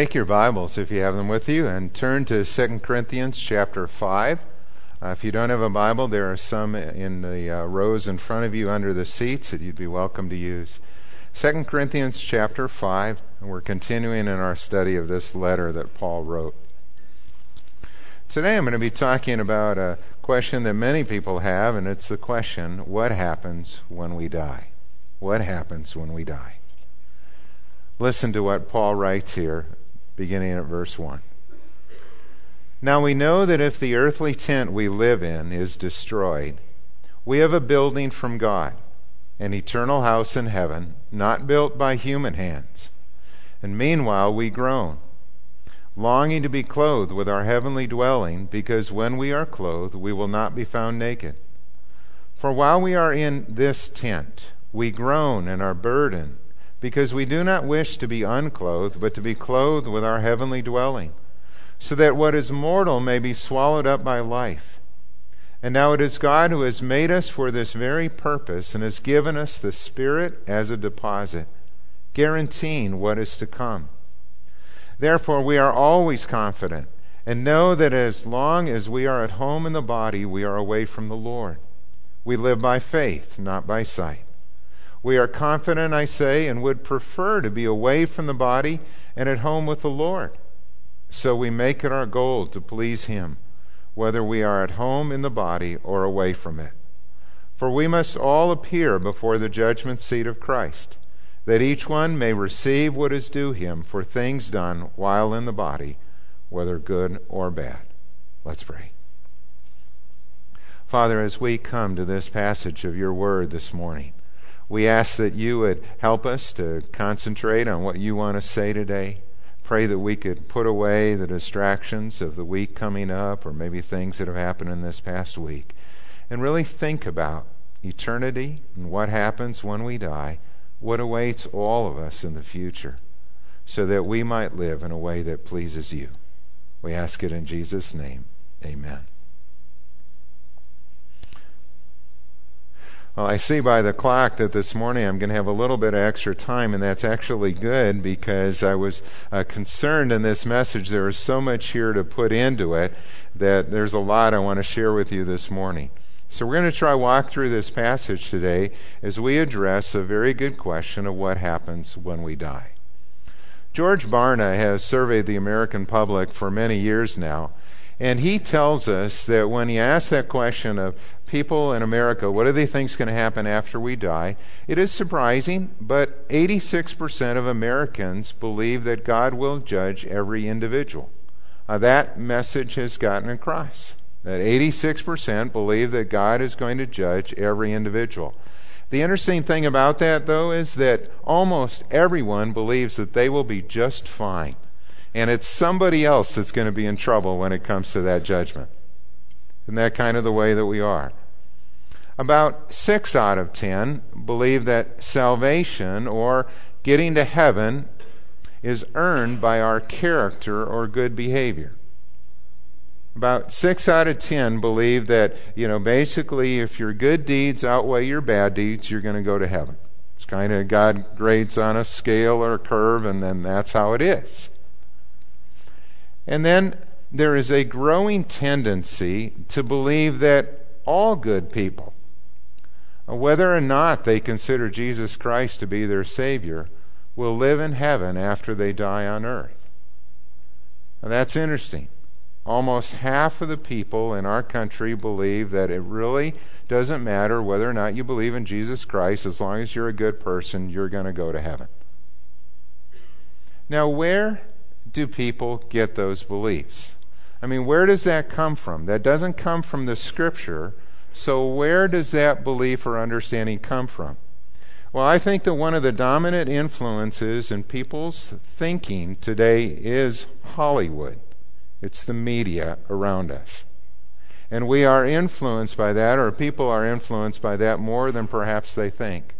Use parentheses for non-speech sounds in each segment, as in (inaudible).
Take your Bibles, if you have them with you, and turn to 2 Corinthians chapter 5. Uh, if you don't have a Bible, there are some in the uh, rows in front of you under the seats that you'd be welcome to use. 2 Corinthians chapter 5, and we're continuing in our study of this letter that Paul wrote. Today I'm going to be talking about a question that many people have, and it's the question what happens when we die? What happens when we die? Listen to what Paul writes here beginning at verse 1. Now we know that if the earthly tent we live in is destroyed, we have a building from God, an eternal house in heaven, not built by human hands. And meanwhile we groan, longing to be clothed with our heavenly dwelling, because when we are clothed, we will not be found naked. For while we are in this tent, we groan and are burdened because we do not wish to be unclothed, but to be clothed with our heavenly dwelling, so that what is mortal may be swallowed up by life. And now it is God who has made us for this very purpose and has given us the Spirit as a deposit, guaranteeing what is to come. Therefore, we are always confident and know that as long as we are at home in the body, we are away from the Lord. We live by faith, not by sight. We are confident, I say, and would prefer to be away from the body and at home with the Lord. So we make it our goal to please Him, whether we are at home in the body or away from it. For we must all appear before the judgment seat of Christ, that each one may receive what is due him for things done while in the body, whether good or bad. Let's pray. Father, as we come to this passage of your word this morning, we ask that you would help us to concentrate on what you want to say today. Pray that we could put away the distractions of the week coming up or maybe things that have happened in this past week and really think about eternity and what happens when we die, what awaits all of us in the future, so that we might live in a way that pleases you. We ask it in Jesus' name. Amen. Well, I see by the clock that this morning I'm going to have a little bit of extra time, and that's actually good because I was uh, concerned in this message. There is so much here to put into it that there's a lot I want to share with you this morning. So we're going to try walk through this passage today as we address a very good question of what happens when we die. George Barna has surveyed the American public for many years now, and he tells us that when he asks that question of people in America, what do they think is going to happen after we die? It is surprising, but 86% of Americans believe that God will judge every individual. Uh, that message has gotten across. That 86% believe that God is going to judge every individual. The interesting thing about that, though, is that almost everyone believes that they will be just fine and it's somebody else that's going to be in trouble when it comes to that judgment. Isn't that kind of the way that we are? About six out of ten believe that salvation or getting to heaven is earned by our character or good behavior. About six out of ten believe that, you know, basically if your good deeds outweigh your bad deeds, you're going to go to heaven. It's kind of God grades on a scale or a curve, and then that's how it is. And then there is a growing tendency to believe that all good people, whether or not they consider Jesus Christ to be their Savior, will live in heaven after they die on earth. Now that's interesting. Almost half of the people in our country believe that it really doesn't matter whether or not you believe in Jesus Christ, as long as you're a good person, you're going to go to heaven. Now, where do people get those beliefs? I mean, where does that come from? That doesn't come from the scripture. So, where does that belief or understanding come from? Well, I think that one of the dominant influences in people's thinking today is Hollywood. It's the media around us. And we are influenced by that, or people are influenced by that more than perhaps they think.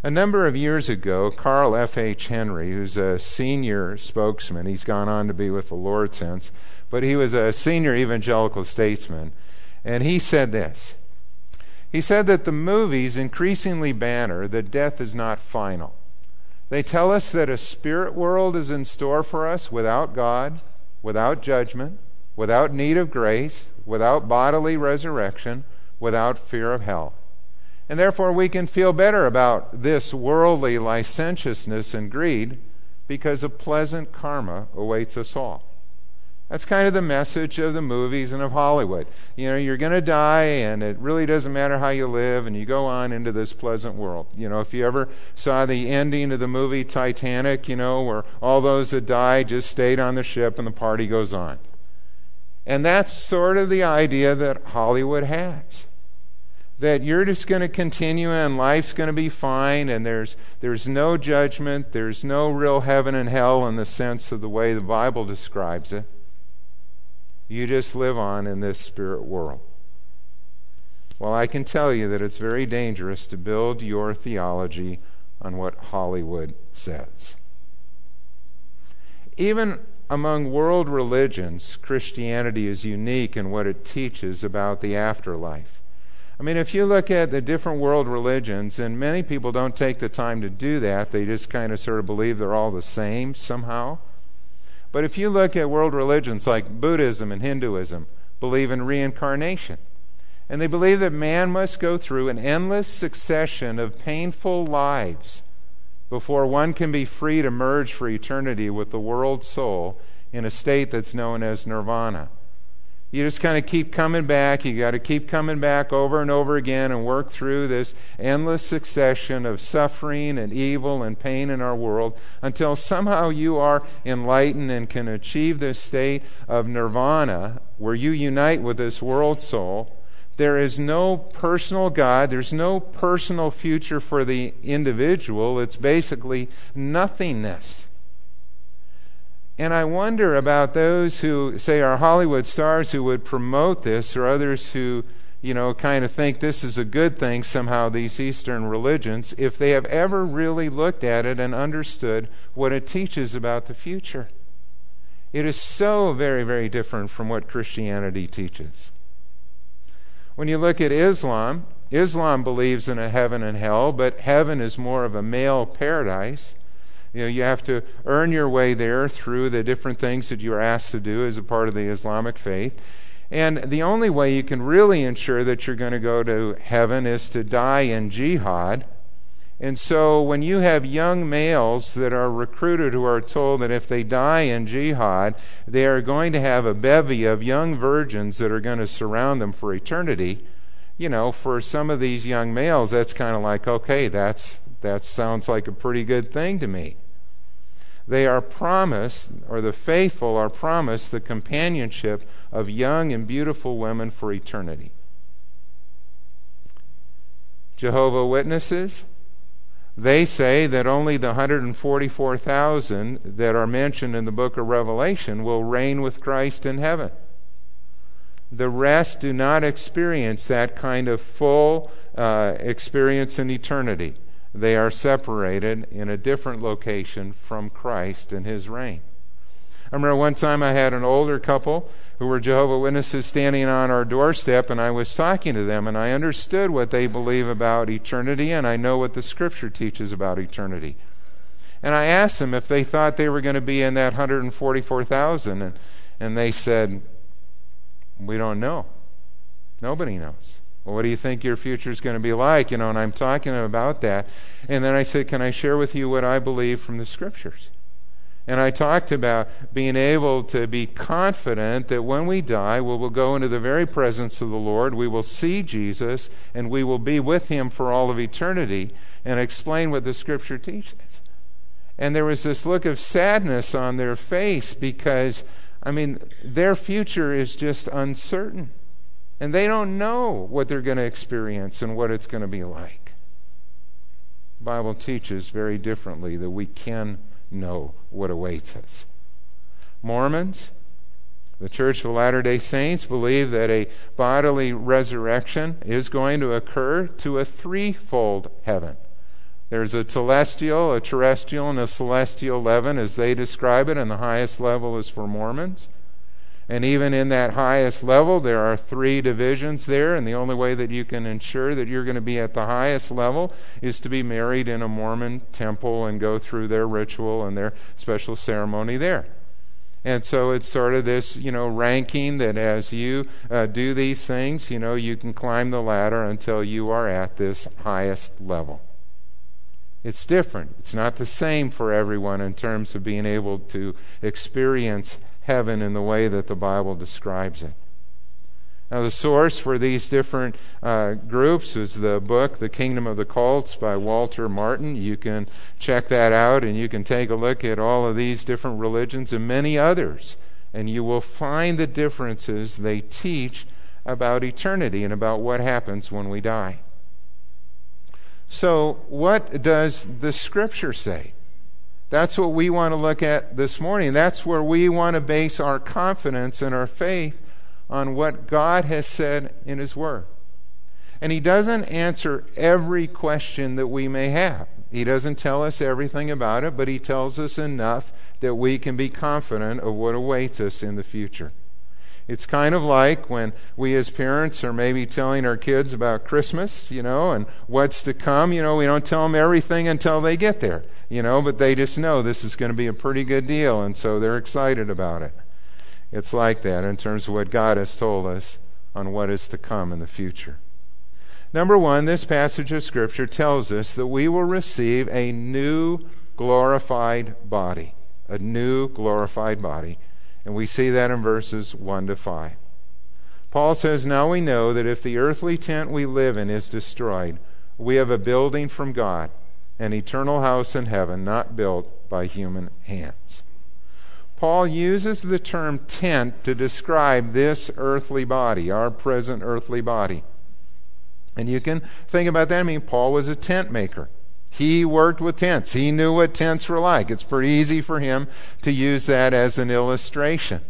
A number of years ago, Carl F.H. Henry, who's a senior spokesman, he's gone on to be with the Lord since, but he was a senior evangelical statesman, and he said this. He said that the movies increasingly banner that death is not final. They tell us that a spirit world is in store for us without God, without judgment, without need of grace, without bodily resurrection, without fear of hell. And therefore, we can feel better about this worldly licentiousness and greed because a pleasant karma awaits us all. That's kind of the message of the movies and of Hollywood. You know, you're going to die, and it really doesn't matter how you live, and you go on into this pleasant world. You know, if you ever saw the ending of the movie Titanic, you know, where all those that died just stayed on the ship and the party goes on. And that's sort of the idea that Hollywood has. That you're just going to continue and life's going to be fine, and there's, there's no judgment, there's no real heaven and hell in the sense of the way the Bible describes it you just live on in this spirit world. Well, I can tell you that it's very dangerous to build your theology on what Hollywood says. Even among world religions, Christianity is unique in what it teaches about the afterlife. I mean, if you look at the different world religions, and many people don't take the time to do that, they just kind of sort of believe they're all the same somehow. But if you look at world religions like Buddhism and Hinduism, believe in reincarnation. And they believe that man must go through an endless succession of painful lives before one can be free to merge for eternity with the world soul in a state that's known as nirvana. You just kind of keep coming back. You got to keep coming back over and over again and work through this endless succession of suffering and evil and pain in our world until somehow you are enlightened and can achieve this state of nirvana where you unite with this world soul. There is no personal God. There's no personal future for the individual. It's basically nothingness. And I wonder about those who, say, are Hollywood stars who would promote this, or others who, you know, kind of think this is a good thing somehow, these Eastern religions, if they have ever really looked at it and understood what it teaches about the future. It is so very, very different from what Christianity teaches. When you look at Islam, Islam believes in a heaven and hell, but heaven is more of a male paradise. You know, you have to earn your way there through the different things that you're asked to do as a part of the Islamic faith. And the only way you can really ensure that you're going to go to heaven is to die in jihad. And so when you have young males that are recruited who are told that if they die in jihad, they are going to have a bevy of young virgins that are going to surround them for eternity, you know, for some of these young males, that's kind of like, okay, that's that sounds like a pretty good thing to me. They are promised, or the faithful are promised, the companionship of young and beautiful women for eternity. Jehovah Witnesses, they say that only the 144,000 that are mentioned in the book of Revelation will reign with Christ in heaven. The rest do not experience that kind of full uh, experience in eternity they are separated in a different location from Christ and his reign. I remember one time I had an older couple who were Jehovah Witnesses standing on our doorstep, and I was talking to them, and I understood what they believe about eternity, and I know what the Scripture teaches about eternity. And I asked them if they thought they were going to be in that 144,000, and, and they said, We don't know. Nobody knows. Well, what do you think your future is going to be like? You know, and I'm talking about that. And then I said, Can I share with you what I believe from the scriptures? And I talked about being able to be confident that when we die, we will go into the very presence of the Lord. We will see Jesus, and we will be with him for all of eternity, and explain what the scripture teaches. And there was this look of sadness on their face because, I mean, their future is just uncertain. And they don't know what they're going to experience and what it's going to be like. The Bible teaches very differently that we can know what awaits us. Mormons, the Church of Latter day Saints, believe that a bodily resurrection is going to occur to a threefold heaven. There's a celestial, a terrestrial, and a telestial leaven, as they describe it, and the highest level is for Mormons. And even in that highest level, there are three divisions there, and the only way that you can ensure that you're going to be at the highest level is to be married in a Mormon temple and go through their ritual and their special ceremony there. And so it's sort of this, you know, ranking that as you uh, do these things, you know, you can climb the ladder until you are at this highest level. It's different. It's not the same for everyone in terms of being able to experience heaven in the way that the Bible describes it. Now, the source for these different uh, groups is the book, The Kingdom of the Cults by Walter Martin. You can check that out and you can take a look at all of these different religions and many others. And you will find the differences they teach about eternity and about what happens when we die. So, what does the Scripture say? That's what we want to look at this morning. That's where we want to base our confidence and our faith on what God has said in His Word. And He doesn't answer every question that we may have. He doesn't tell us everything about it, but He tells us enough that we can be confident of what awaits us in the future. It's kind of like when we as parents are maybe telling our kids about Christmas, you know, and what's to come. You know, we don't tell them everything until they get there, you know, but they just know this is going to be a pretty good deal, and so they're excited about it. It's like that in terms of what God has told us on what is to come in the future. Number one, this passage of Scripture tells us that we will receive a new glorified body. A new glorified body. And we see that in verses 1 to 5. Paul says, Now we know that if the earthly tent we live in is destroyed, we have a building from God, an eternal house in heaven, not built by human hands. Paul uses the term tent to describe this earthly body, our present earthly body. And you can think about that. I mean, Paul was a tent maker. He worked with tents. He knew what tents were like. It's pretty easy for him to use that as an illustration.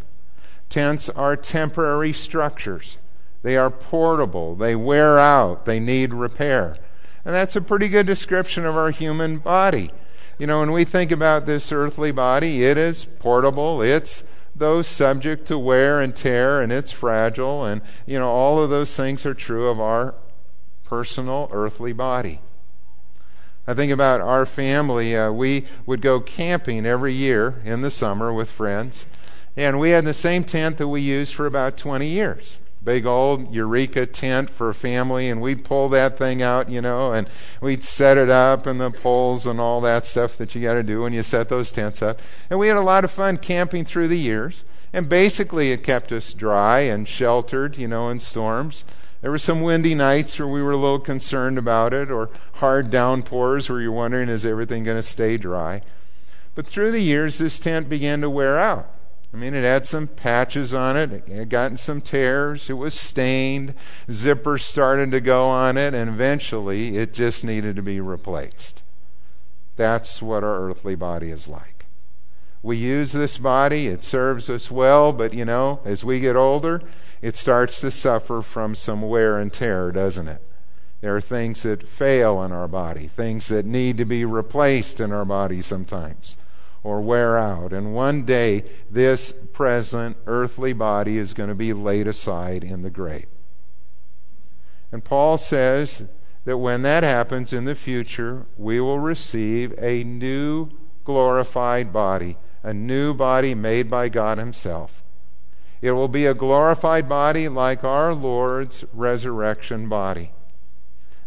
Tents are temporary structures. They are portable. They wear out. They need repair. And that's a pretty good description of our human body. You know, when we think about this earthly body, it is portable. It's those subject to wear and tear and it's fragile and you know all of those things are true of our personal earthly body. I think about our family. Uh, we would go camping every year in the summer with friends, and we had the same tent that we used for about 20 years. Big old Eureka tent for a family, and we'd pull that thing out, you know, and we'd set it up and the poles and all that stuff that you got to do when you set those tents up. And we had a lot of fun camping through the years. And basically, it kept us dry and sheltered, you know, in storms. There were some windy nights where we were a little concerned about it, or hard downpours where you're wondering, is everything going to stay dry? But through the years, this tent began to wear out. I mean, it had some patches on it, it had gotten some tears, it was stained, zippers started to go on it, and eventually it just needed to be replaced. That's what our earthly body is like. We use this body, it serves us well, but you know, as we get older, it starts to suffer from some wear and tear, doesn't it? There are things that fail in our body, things that need to be replaced in our body sometimes or wear out. And one day, this present earthly body is going to be laid aside in the grave. And Paul says that when that happens in the future, we will receive a new glorified body, a new body made by God Himself. It will be a glorified body like our Lord's resurrection body.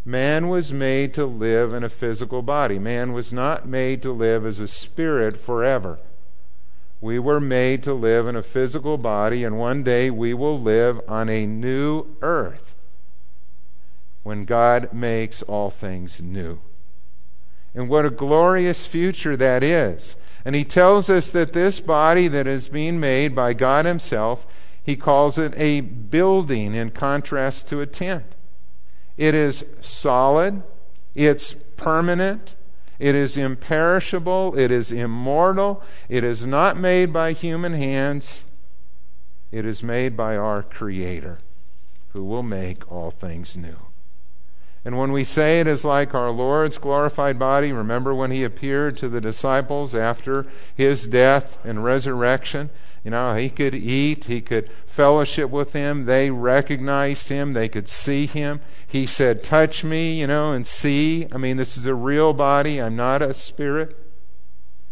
Man was made to live in a physical body. Man was not made to live as a spirit forever. We were made to live in a physical body, and one day we will live on a new earth when God makes all things new. And what a glorious future that is. And he tells us that this body that is being made by God Himself, he calls it a building in contrast to a tent. It is solid, it's permanent, it is imperishable, it is immortal, it is not made by human hands, it is made by our Creator, who will make all things new. And when we say it is like our Lord's glorified body, remember when he appeared to the disciples after his death and resurrection? You know, he could eat, he could fellowship with them. They recognized him, they could see him. He said, Touch me, you know, and see. I mean, this is a real body, I'm not a spirit.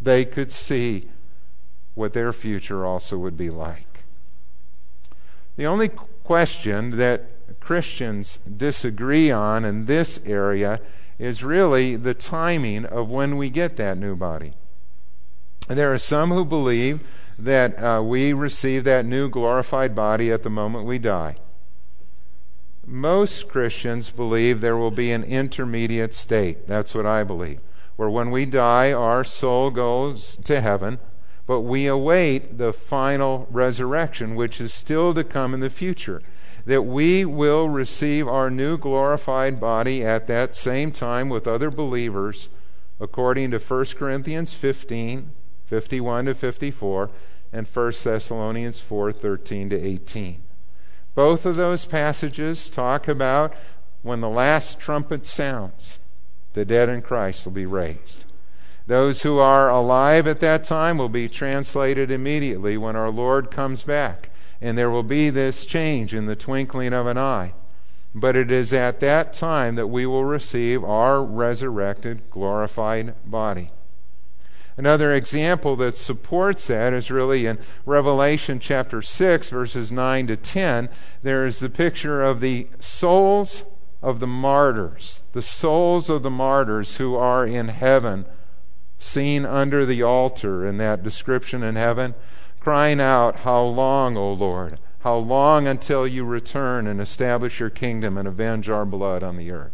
They could see what their future also would be like. The only question that Christians disagree on in this area is really the timing of when we get that new body. And there are some who believe that uh, we receive that new glorified body at the moment we die. Most Christians believe there will be an intermediate state. That's what I believe. Where when we die, our soul goes to heaven, but we await the final resurrection, which is still to come in the future that we will receive our new glorified body at that same time with other believers, according to 1 Corinthians 15 51 to 54 and 1 Thessalonians 4 13 to 18. Both of those passages talk about when the last trumpet sounds, the dead in Christ will be raised. Those who are alive at that time will be translated immediately when our Lord comes back and there will be this change in the twinkling of an eye. But it is at that time that we will receive our resurrected, glorified body. Another example that supports that is really in Revelation chapter 6, verses 9 to 10. There is the picture of the souls of the martyrs, the souls of the martyrs who are in heaven, seen under the altar in that description in heaven crying out, How long, O Lord? How long until you return and establish your kingdom and avenge our blood on the earth?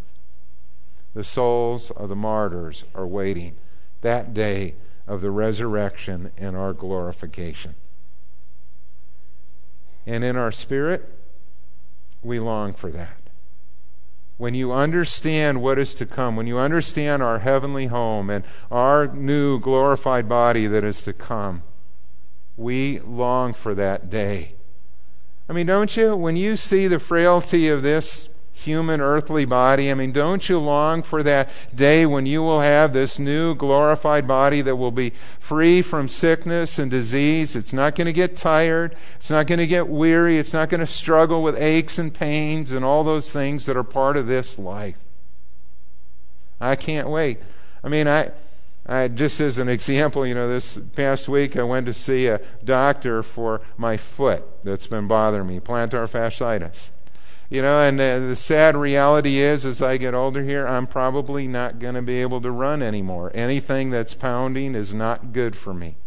The souls of the martyrs are waiting that day of the resurrection and our glorification. And in our spirit, we long for that. When you understand what is to come, when you understand our heavenly home and our new glorified body that is to come, we long for that day. I mean, don't you? When you see the frailty of this human earthly body, I mean, don't you long for that day when you will have this new glorified body that will be free from sickness and disease? It's not going to get tired. It's not going to get weary. It's not going to struggle with aches and pains and all those things that are part of this life. I can't wait. I mean, I. I, just as an example, you know, this past week I went to see a doctor for my foot that's been bothering me, plantar fasciitis. You know, and uh, the sad reality is, as I get older here, I'm probably not going to be able to run anymore. Anything that's pounding is not good for me.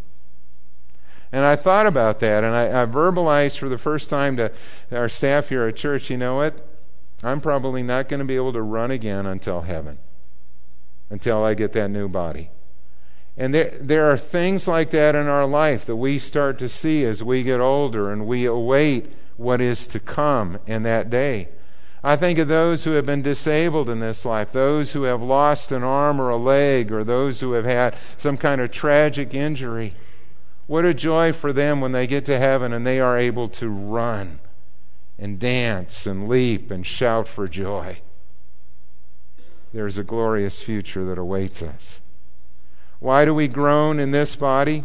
And I thought about that, and I, I verbalized for the first time to our staff here at church, you know what? I'm probably not going to be able to run again until heaven, until I get that new body. And there, there are things like that in our life that we start to see as we get older and we await what is to come in that day. I think of those who have been disabled in this life, those who have lost an arm or a leg, or those who have had some kind of tragic injury. What a joy for them when they get to heaven and they are able to run and dance and leap and shout for joy. There's a glorious future that awaits us. Why do we groan in this body?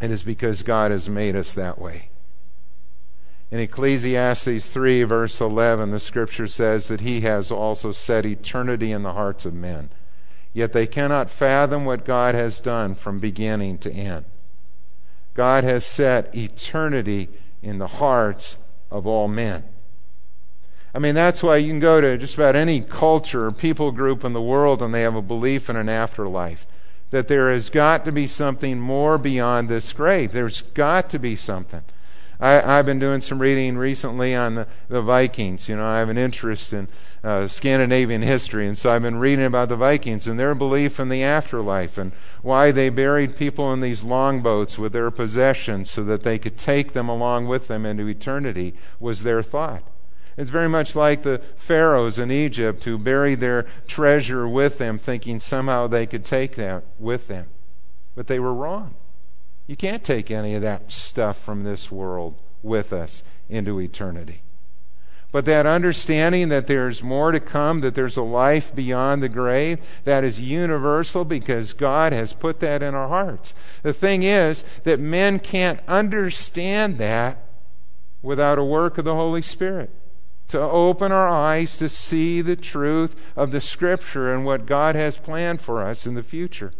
It is because God has made us that way. In Ecclesiastes 3, verse 11, the scripture says that He has also set eternity in the hearts of men. Yet they cannot fathom what God has done from beginning to end. God has set eternity in the hearts of all men. I mean, that's why you can go to just about any culture or people group in the world and they have a belief in an afterlife that there has got to be something more beyond this grave. There's got to be something. I, have been doing some reading recently on the, the Vikings. You know, I have an interest in uh, Scandinavian history, and so I've been reading about the Vikings and their belief in the afterlife and why they buried people in these longboats with their possessions so that they could take them along with them into eternity was their thought. It's very much like the pharaohs in Egypt who buried their treasure with them, thinking somehow they could take that with them. But they were wrong. You can't take any of that stuff from this world with us into eternity. But that understanding that there's more to come, that there's a life beyond the grave, that is universal because God has put that in our hearts. The thing is that men can't understand that without a work of the Holy Spirit. To open our eyes to see the truth of the Scripture and what God has planned for us in the future.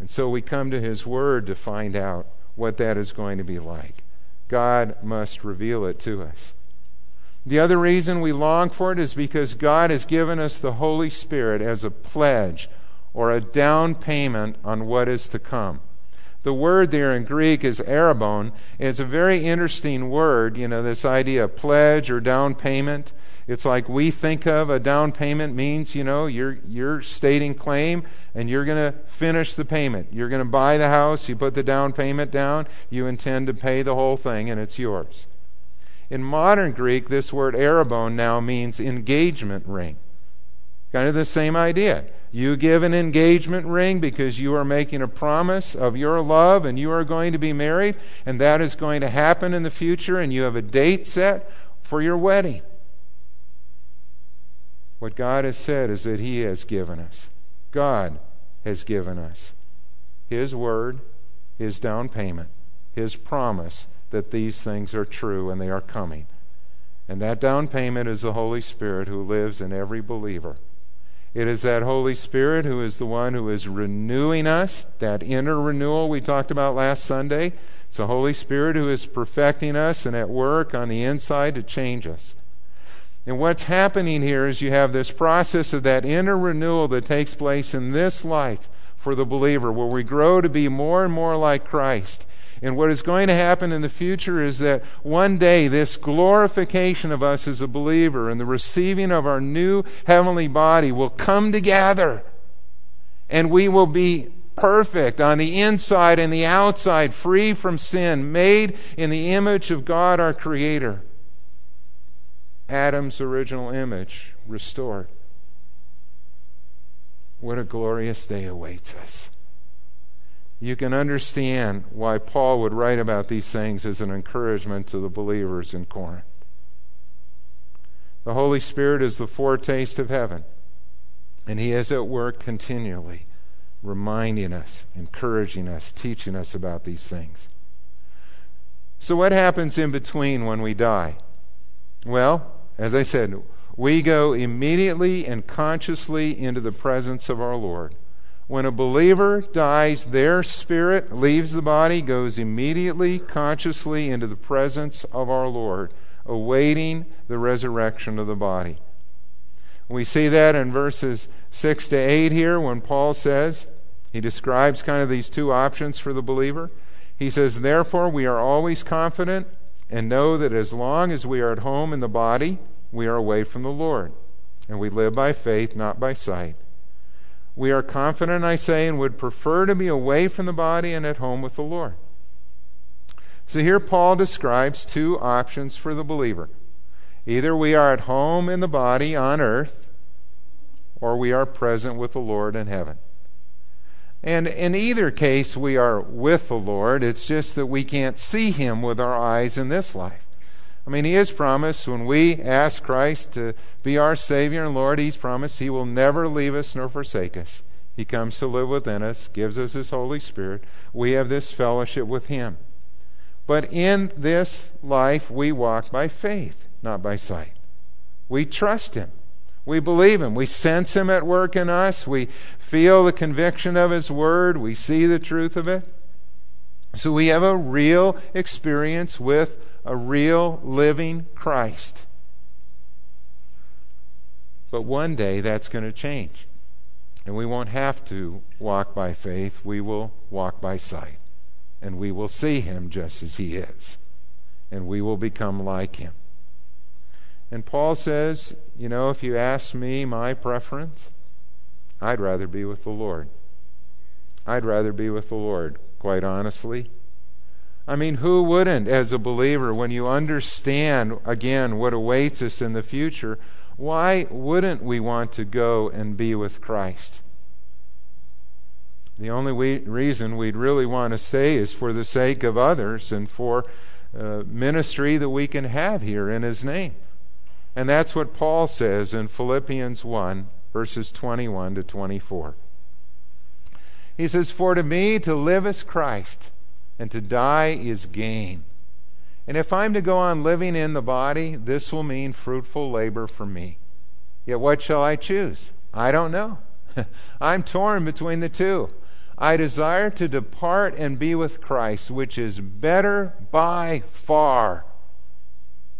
And so we come to His Word to find out what that is going to be like. God must reveal it to us. The other reason we long for it is because God has given us the Holy Spirit as a pledge or a down payment on what is to come. The word there in Greek is arrabon. It's a very interesting word, you know, this idea of pledge or down payment. It's like we think of a down payment means, you know, you're, you're stating claim and you're going to finish the payment. You're going to buy the house, you put the down payment down, you intend to pay the whole thing, and it's yours. In modern Greek, this word arrabon now means engagement ring. Kind of the same idea. You give an engagement ring because you are making a promise of your love and you are going to be married, and that is going to happen in the future, and you have a date set for your wedding. What God has said is that He has given us. God has given us His word, His down payment, His promise that these things are true and they are coming. And that down payment is the Holy Spirit who lives in every believer. It is that Holy Spirit who is the one who is renewing us, that inner renewal we talked about last Sunday. It's the Holy Spirit who is perfecting us and at work on the inside to change us. And what's happening here is you have this process of that inner renewal that takes place in this life for the believer, where we grow to be more and more like Christ. And what is going to happen in the future is that one day this glorification of us as a believer and the receiving of our new heavenly body will come together. And we will be perfect on the inside and the outside, free from sin, made in the image of God our Creator. Adam's original image restored. What a glorious day awaits us you can understand why Paul would write about these things as an encouragement to the believers in Corinth. The Holy Spirit is the foretaste of heaven, and He is at work continually, reminding us, encouraging us, teaching us about these things. So, what happens in between when we die? Well, as I said, we go immediately and consciously into the presence of our Lord. When a believer dies, their spirit leaves the body, goes immediately, consciously into the presence of our Lord, awaiting the resurrection of the body. We see that in verses 6 to 8 here when Paul says, he describes kind of these two options for the believer. He says, Therefore, we are always confident and know that as long as we are at home in the body, we are away from the Lord. And we live by faith, not by sight. We are confident, I say, and would prefer to be away from the body and at home with the Lord. So here Paul describes two options for the believer. Either we are at home in the body on earth, or we are present with the Lord in heaven. And in either case, we are with the Lord. It's just that we can't see Him with our eyes in this life. I mean, He has promised when we ask Christ to be our Savior and Lord, He's promised He will never leave us nor forsake us. He comes to live within us, gives us His Holy Spirit. We have this fellowship with Him. But in this life, we walk by faith, not by sight. We trust Him. We believe Him. We sense Him at work in us. We feel the conviction of His Word. We see the truth of it. So we have a real experience with a real living Christ. But one day that's going to change. And we won't have to walk by faith. We will walk by sight. And we will see him just as he is. And we will become like him. And Paul says, you know, if you ask me my preference, I'd rather be with the Lord. I'd rather be with the Lord, quite honestly. I mean, who wouldn't, as a believer, when you understand, again, what awaits us in the future, why wouldn't we want to go and be with Christ? The only we, reason we'd really want to stay is for the sake of others and for uh, ministry that we can have here in His name. And that's what Paul says in Philippians 1, verses 21 to 24. He says, For to me to live is Christ, and to die is gain. And if I'm to go on living in the body, this will mean fruitful labor for me. Yet what shall I choose? I don't know. (laughs) I'm torn between the two. I desire to depart and be with Christ, which is better by far.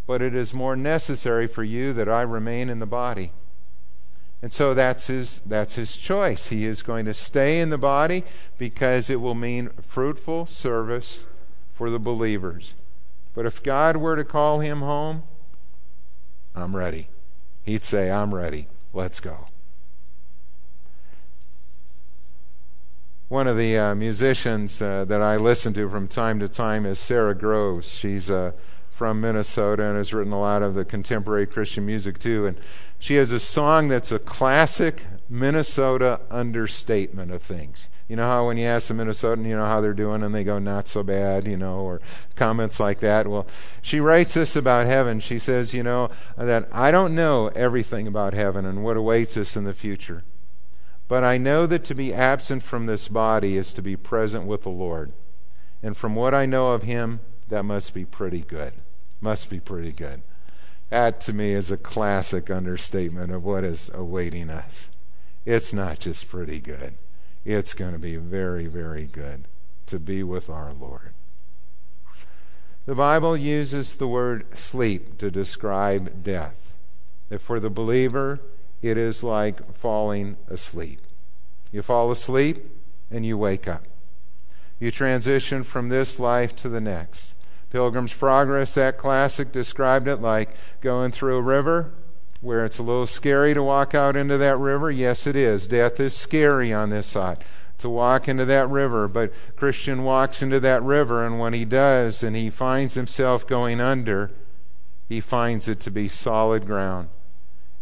But it is more necessary for you that I remain in the body. And so that's his, that's his choice. He is going to stay in the body because it will mean fruitful service for the believers. But if God were to call him home, I'm ready. He'd say, I'm ready. Let's go. One of the uh, musicians uh, that I listen to from time to time is Sara Groves. She's uh, from Minnesota and has written a lot of the contemporary Christian music too. And she has a song that's a classic Minnesota understatement of things. You know how when you ask a Minnesotan, you know how they're doing, and they go, not so bad, you know, or comments like that. Well, she writes this about heaven. She says, you know, that I don't know everything about heaven and what awaits us in the future. But I know that to be absent from this body is to be present with the Lord. And from what I know of him, that must be pretty good. Must be pretty good. That to me is a classic understatement of what is awaiting us. It's not just pretty good, it's going to be very, very good to be with our Lord. The Bible uses the word sleep to describe death. For the believer, it is like falling asleep. You fall asleep and you wake up. You transition from this life to the next. Pilgrim's Progress, that classic, described it like going through a river where it's a little scary to walk out into that river. Yes, it is. Death is scary on this side to walk into that river, but Christian walks into that river, and when he does and he finds himself going under, he finds it to be solid ground.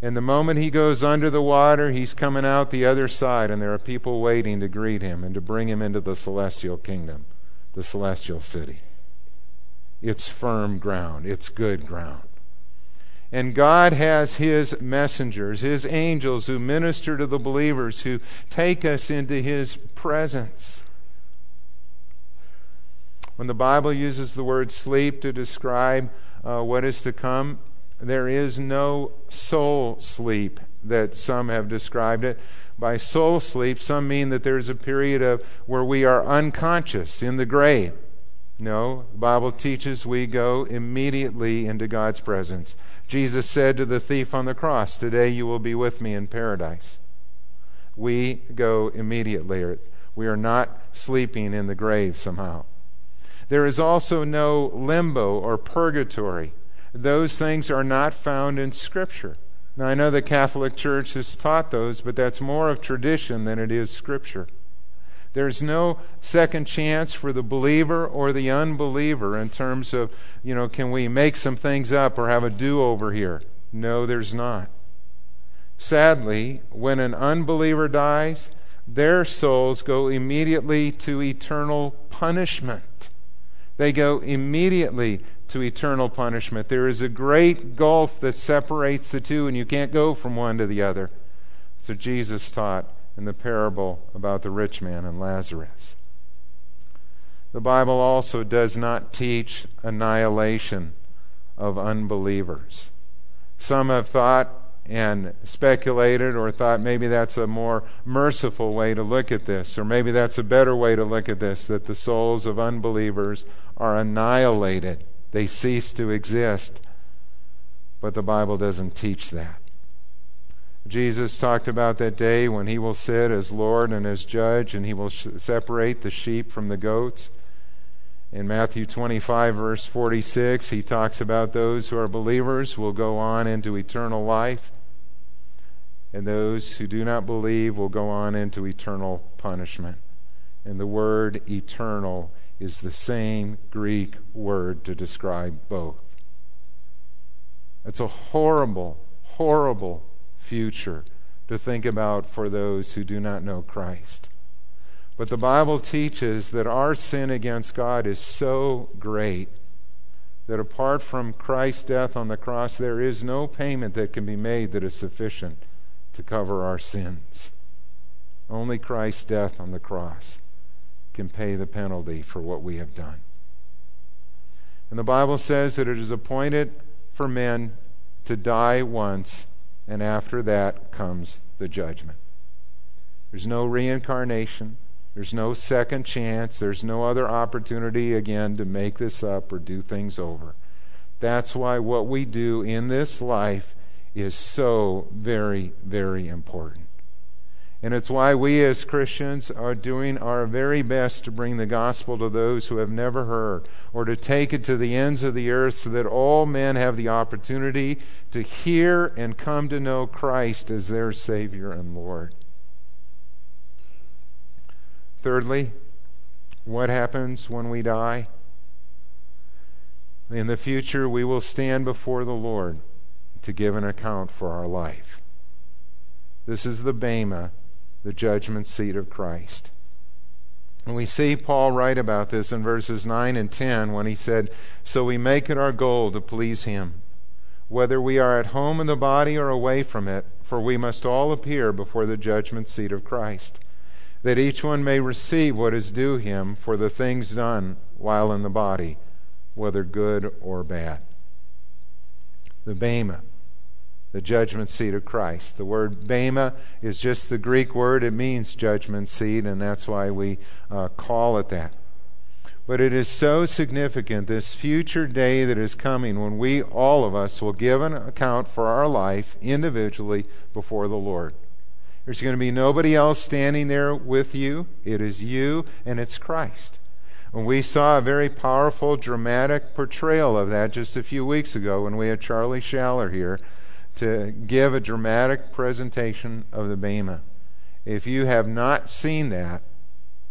And the moment he goes under the water, he's coming out the other side, and there are people waiting to greet him and to bring him into the celestial kingdom, the celestial city. It's firm ground, it's good ground. And God has His messengers, His angels who minister to the believers, who take us into His presence. When the Bible uses the word sleep to describe uh, what is to come, there is no soul sleep that some have described it. By soul sleep, some mean that there's a period of where we are unconscious in the grave. No, the Bible teaches we go immediately into God's presence. Jesus said to the thief on the cross, Today you will be with me in paradise. We go immediately. We are not sleeping in the grave somehow. There is also no limbo or purgatory those things are not found in Scripture. Now, I know the Catholic Church has taught those, but that's more of tradition than it is Scripture. There's no second chance for the believer or the unbeliever in terms of, you know, can we make some things up or have a do over here? No, there's not. Sadly, when an unbeliever dies, their souls go immediately to eternal punishment. They go immediately to eternal punishment. There is a great gulf that separates the two, and you can't go from one to the other. So Jesus taught in the parable about the rich man and Lazarus. The Bible also does not teach annihilation of unbelievers. Some have thought and speculated or thought maybe that's a more merciful way to look at this, or maybe that's a better way to look at this that the souls of unbelievers are annihilated they cease to exist. But the Bible doesn't teach that. Jesus talked about that day when he will sit as Lord and as judge, and he will sh- separate the sheep from the goats. In Matthew 25, verse 46, he talks about those who are believers will go on into eternal life, and those who do not believe will go on into eternal punishment. And the word eternal is the same Greek word to describe both. It's a horrible, horrible future to think about for those who do not know Christ. But the Bible teaches that our sin against God is so great that apart from Christ's death on the cross, there is no payment that can be made that is sufficient to cover our sins. Only Christ's death on the cross can pay the penalty for what we have done. And the Bible says that it is appointed for men to die once, and after that comes the judgment. There's no reincarnation. There's no second chance. There's no other opportunity again to make this up or do things over. That's why what we do in this life is so very, very important. And it's why we as Christians are doing our very best to bring the gospel to those who have never heard, or to take it to the ends of the earth so that all men have the opportunity to hear and come to know Christ as their Savior and Lord. Thirdly, what happens when we die? In the future, we will stand before the Lord to give an account for our life. This is the Bema the judgment seat of Christ. And we see Paul write about this in verses 9 and 10 when he said, So we make it our goal to please him, whether we are at home in the body or away from it, for we must all appear before the judgment seat of Christ, that each one may receive what is due him for the things done while in the body, whether good or bad. The Bema the judgment seat of Christ. The word bema is just the Greek word. It means judgment seat, and that's why we uh, call it that. But it is so significant, this future day that is coming when we, all of us, will give an account for our life individually before the Lord. There's going to be nobody else standing there with you. It is you and it's Christ. And we saw a very powerful, dramatic portrayal of that just a few weeks ago when we had Charlie Schaller here to give a dramatic presentation of the Bema. If you have not seen that,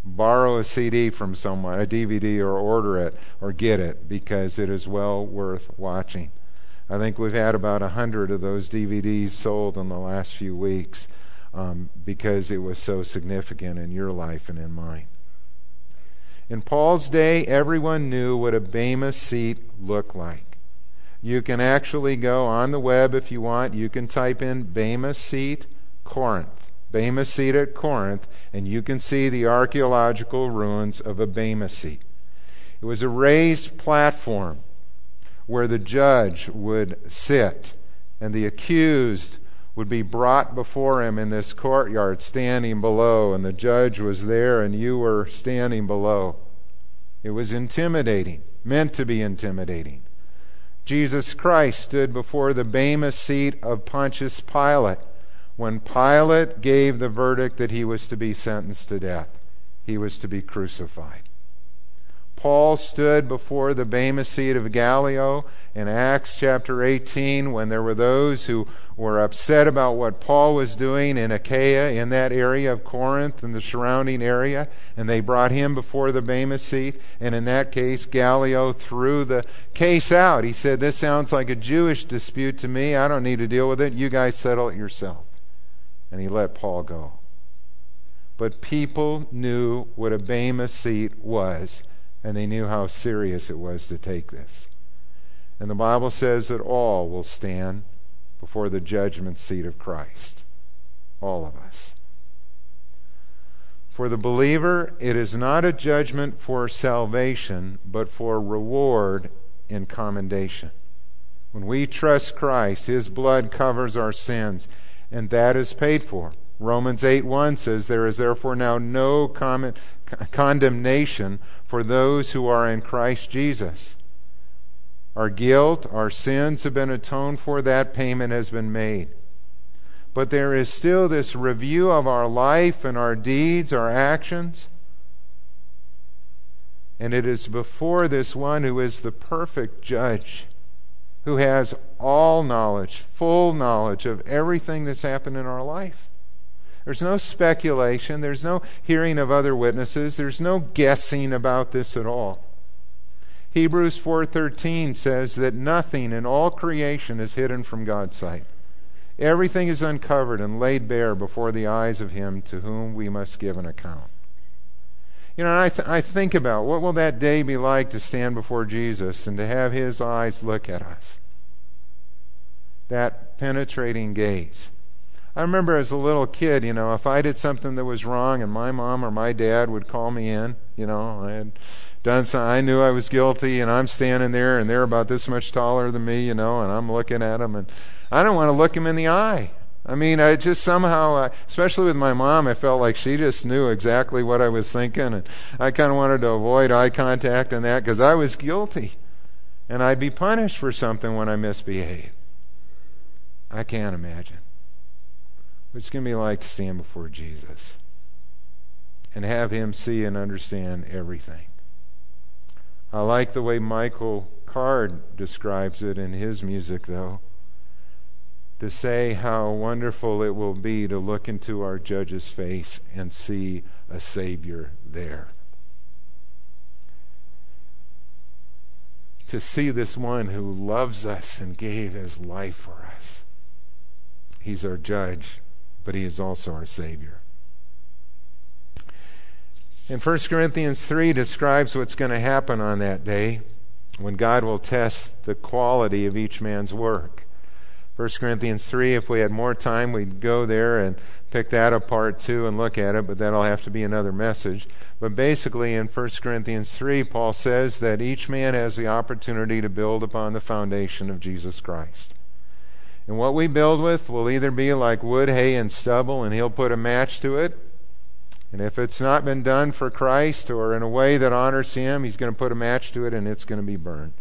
borrow a CD from someone, a DVD, or order it or get it because it is well worth watching. I think we've had about a hundred of those DVDs sold in the last few weeks um, because it was so significant in your life and in mine. In Paul's day, everyone knew what a Bema seat looked like. You can actually go on the web if you want. You can type in Bema Seat, Corinth. Bema Seat at Corinth, and you can see the archaeological ruins of a Bema Seat. It was a raised platform where the judge would sit and the accused would be brought before him in this courtyard standing below, and the judge was there and you were standing below. It was intimidating, meant to be intimidating. Jesus Christ stood before the Bema seat of Pontius Pilate when Pilate gave the verdict that he was to be sentenced to death. He was to be crucified. Paul stood before the Bema seat of Gallio in Acts chapter 18 when there were those who were upset about what Paul was doing in Achaia, in that area of Corinth and the surrounding area, and they brought him before the Bema seat. And in that case, Gallio threw the case out. He said, This sounds like a Jewish dispute to me. I don't need to deal with it. You guys settle it yourself. And he let Paul go. But people knew what a Bema seat was and they knew how serious it was to take this. And the Bible says that all will stand before the judgment seat of Christ. All of us. For the believer, it is not a judgment for salvation, but for reward and commendation. When we trust Christ, His blood covers our sins, and that is paid for. Romans 8 1 says, There is therefore now no con- condemnation for those who are in Christ Jesus. Our guilt, our sins have been atoned for, that payment has been made. But there is still this review of our life and our deeds, our actions. And it is before this one who is the perfect judge, who has all knowledge, full knowledge of everything that's happened in our life. There's no speculation, there's no hearing of other witnesses, there's no guessing about this at all. Hebrews 4:13 says that nothing in all creation is hidden from God's sight. Everything is uncovered and laid bare before the eyes of him to whom we must give an account. You know, I, th- I think about what will that day be like to stand before Jesus and to have his eyes look at us. That penetrating gaze. I remember as a little kid, you know, if I did something that was wrong and my mom or my dad would call me in, you know, I had done something, I knew I was guilty and I'm standing there and they're about this much taller than me, you know, and I'm looking at them and I don't want to look them in the eye. I mean, I just somehow, uh, especially with my mom, I felt like she just knew exactly what I was thinking, and I kind of wanted to avoid eye contact and that because I was guilty, and I'd be punished for something when I misbehaved. I can't imagine. It's going to be like to stand before Jesus and have him see and understand everything. I like the way Michael Card describes it in his music, though, to say how wonderful it will be to look into our judge's face and see a Savior there. To see this one who loves us and gave his life for us. He's our judge but he is also our Savior. And 1 Corinthians 3 describes what's going to happen on that day when God will test the quality of each man's work. 1 Corinthians 3, if we had more time, we'd go there and pick that apart too and look at it, but that'll have to be another message. But basically, in 1 Corinthians 3, Paul says that each man has the opportunity to build upon the foundation of Jesus Christ. And what we build with will either be like wood, hay, and stubble, and He'll put a match to it. And if it's not been done for Christ or in a way that honors Him, He's going to put a match to it and it's going to be burned.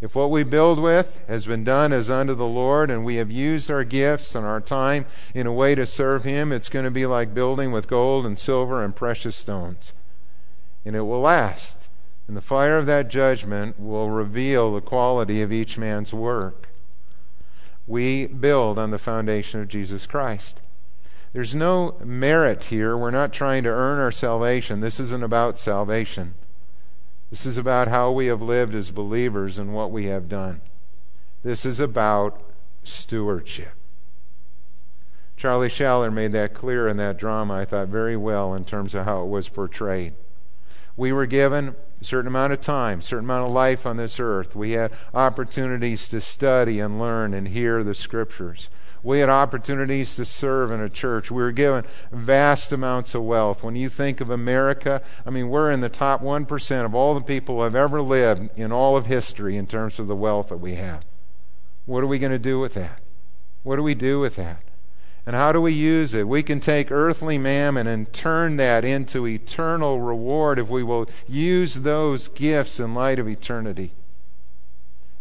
If what we build with has been done as unto the Lord and we have used our gifts and our time in a way to serve Him, it's going to be like building with gold and silver and precious stones. And it will last. And the fire of that judgment will reveal the quality of each man's work we build on the foundation of Jesus Christ. There's no merit here. We're not trying to earn our salvation. This isn't about salvation. This is about how we have lived as believers and what we have done. This is about stewardship. Charlie Schaller made that clear in that drama, I thought, very well in terms of how it was portrayed. We were given a certain amount of time, a certain amount of life on this earth. We had opportunities to study and learn and hear the scriptures. We had opportunities to serve in a church. We were given vast amounts of wealth. When you think of America, I mean, we're in the top 1% of all the people who have ever lived in all of history in terms of the wealth that we have. What are we going to do with that? What do we do with that? And how do we use it? We can take earthly mammon and turn that into eternal reward if we will use those gifts in light of eternity.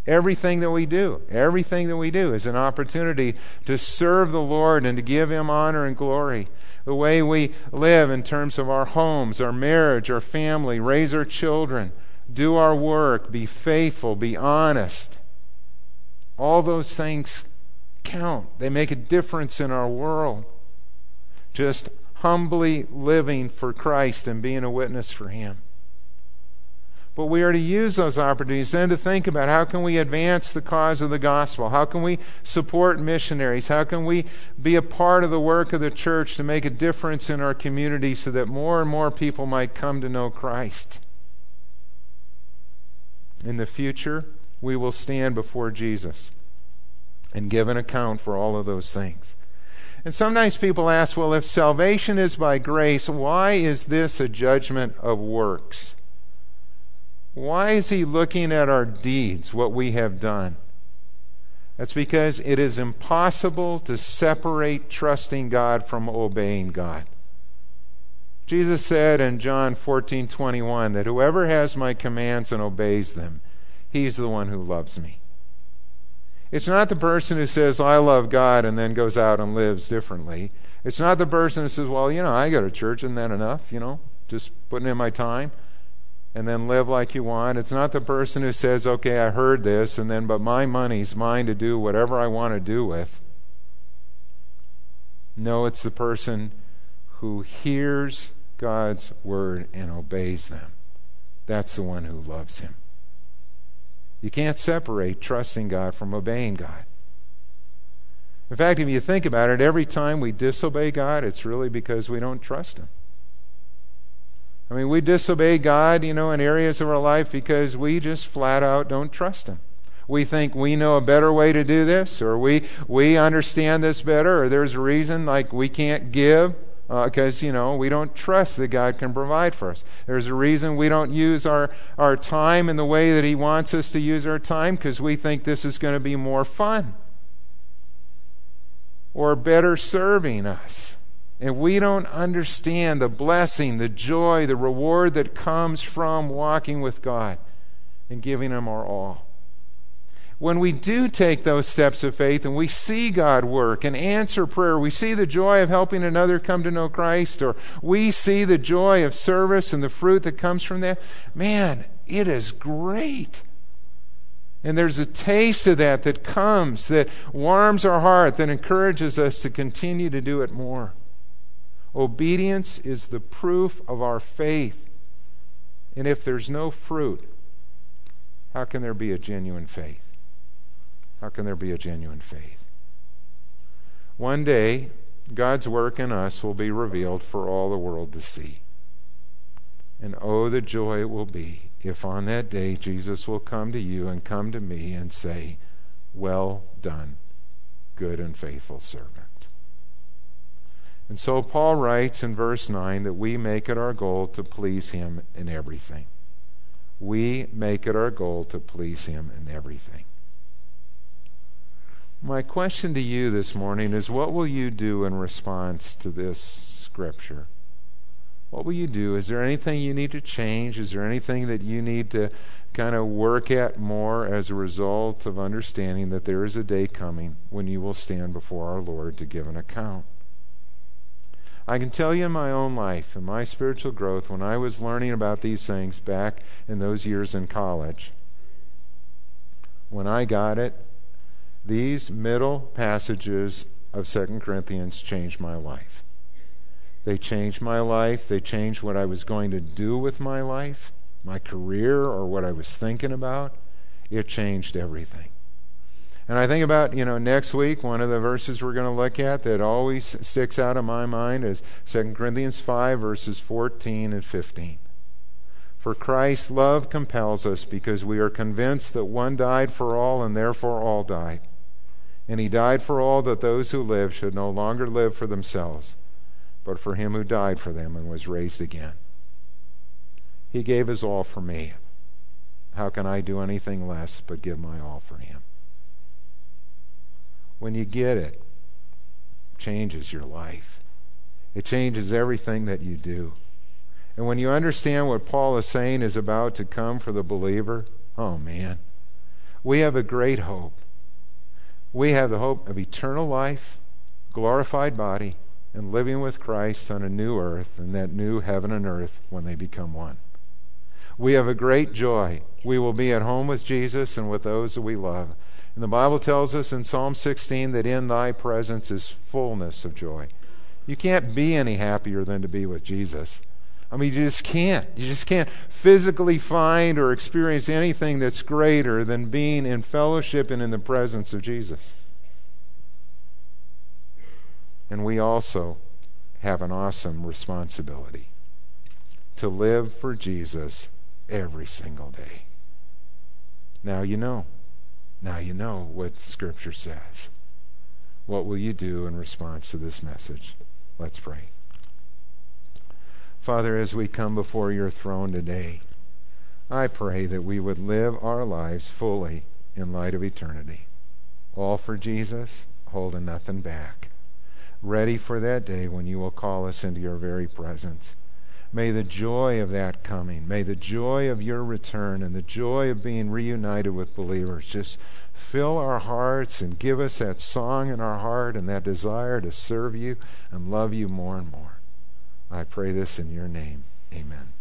Everything that we do, everything that we do is an opportunity to serve the Lord and to give Him honor and glory. The way we live in terms of our homes, our marriage, our family, raise our children, do our work, be faithful, be honest. All those things count, they make a difference in our world. Just humbly living for Christ and being a witness for Him. But we are to use those opportunities then to think about how can we advance the cause of the gospel? How can we support missionaries? How can we be a part of the work of the church to make a difference in our community so that more and more people might come to know Christ? In the future, we will stand before Jesus and give an account for all of those things. And sometimes people ask, well, if salvation is by grace, why is this a judgment of works? Why is he looking at our deeds, what we have done? That's because it is impossible to separate trusting God from obeying God. Jesus said in John 14:21 that whoever has my commands and obeys them, he's the one who loves me. It's not the person who says, I love God, and then goes out and lives differently. It's not the person who says, Well, you know, I go to church, isn't that enough? You know, just putting in my time and then live like you want. It's not the person who says, Okay, I heard this, and then, but my money's mine to do whatever I want to do with. No, it's the person who hears God's word and obeys them. That's the one who loves him. You can't separate trusting God from obeying God. In fact, if you think about it, every time we disobey God, it's really because we don't trust Him. I mean, we disobey God, you know, in areas of our life because we just flat out don't trust Him. We think we know a better way to do this, or we, we understand this better, or there's a reason like we can't give because, uh, you know, we don't trust that God can provide for us. There's a reason we don't use our, our time in the way that He wants us to use our time because we think this is going to be more fun or better serving us. And we don't understand the blessing, the joy, the reward that comes from walking with God and giving Him our all. When we do take those steps of faith and we see God work and answer prayer, we see the joy of helping another come to know Christ, or we see the joy of service and the fruit that comes from that, man, it is great. And there's a taste of that that comes, that warms our heart, that encourages us to continue to do it more. Obedience is the proof of our faith. And if there's no fruit, how can there be a genuine faith? How can there be a genuine faith? One day, God's work in us will be revealed for all the world to see. And oh, the joy it will be if on that day Jesus will come to you and come to me and say, Well done, good and faithful servant. And so Paul writes in verse 9 that we make it our goal to please him in everything. We make it our goal to please him in everything. My question to you this morning is what will you do in response to this scripture? What will you do? Is there anything you need to change? Is there anything that you need to kind of work at more as a result of understanding that there is a day coming when you will stand before our Lord to give an account? I can tell you in my own life, in my spiritual growth, when I was learning about these things back in those years in college, when I got it, these middle passages of Second Corinthians changed my life. They changed my life. They changed what I was going to do with my life, my career, or what I was thinking about. It changed everything. And I think about, you know, next week, one of the verses we're going to look at that always sticks out in my mind is 2 Corinthians 5, verses 14 and 15. For Christ's love compels us because we are convinced that one died for all and therefore all died. And he died for all that those who live should no longer live for themselves, but for him who died for them and was raised again. He gave his all for me. How can I do anything less but give my all for him? when you get it, it changes your life. It changes everything that you do. And when you understand what Paul is saying is about to come for the believer, oh man, we have a great hope. We have the hope of eternal life, glorified body, and living with Christ on a new earth and that new heaven and earth when they become one. We have a great joy. We will be at home with Jesus and with those that we love. And the Bible tells us in Psalm 16 that in thy presence is fullness of joy. You can't be any happier than to be with Jesus. I mean, you just can't. You just can't physically find or experience anything that's greater than being in fellowship and in the presence of Jesus. And we also have an awesome responsibility to live for Jesus every single day. Now you know. Now you know what Scripture says. What will you do in response to this message? Let's pray. Father, as we come before your throne today, I pray that we would live our lives fully in light of eternity. All for Jesus, holding nothing back. Ready for that day when you will call us into your very presence. May the joy of that coming, may the joy of your return and the joy of being reunited with believers just fill our hearts and give us that song in our heart and that desire to serve you and love you more and more. I pray this in your name. Amen.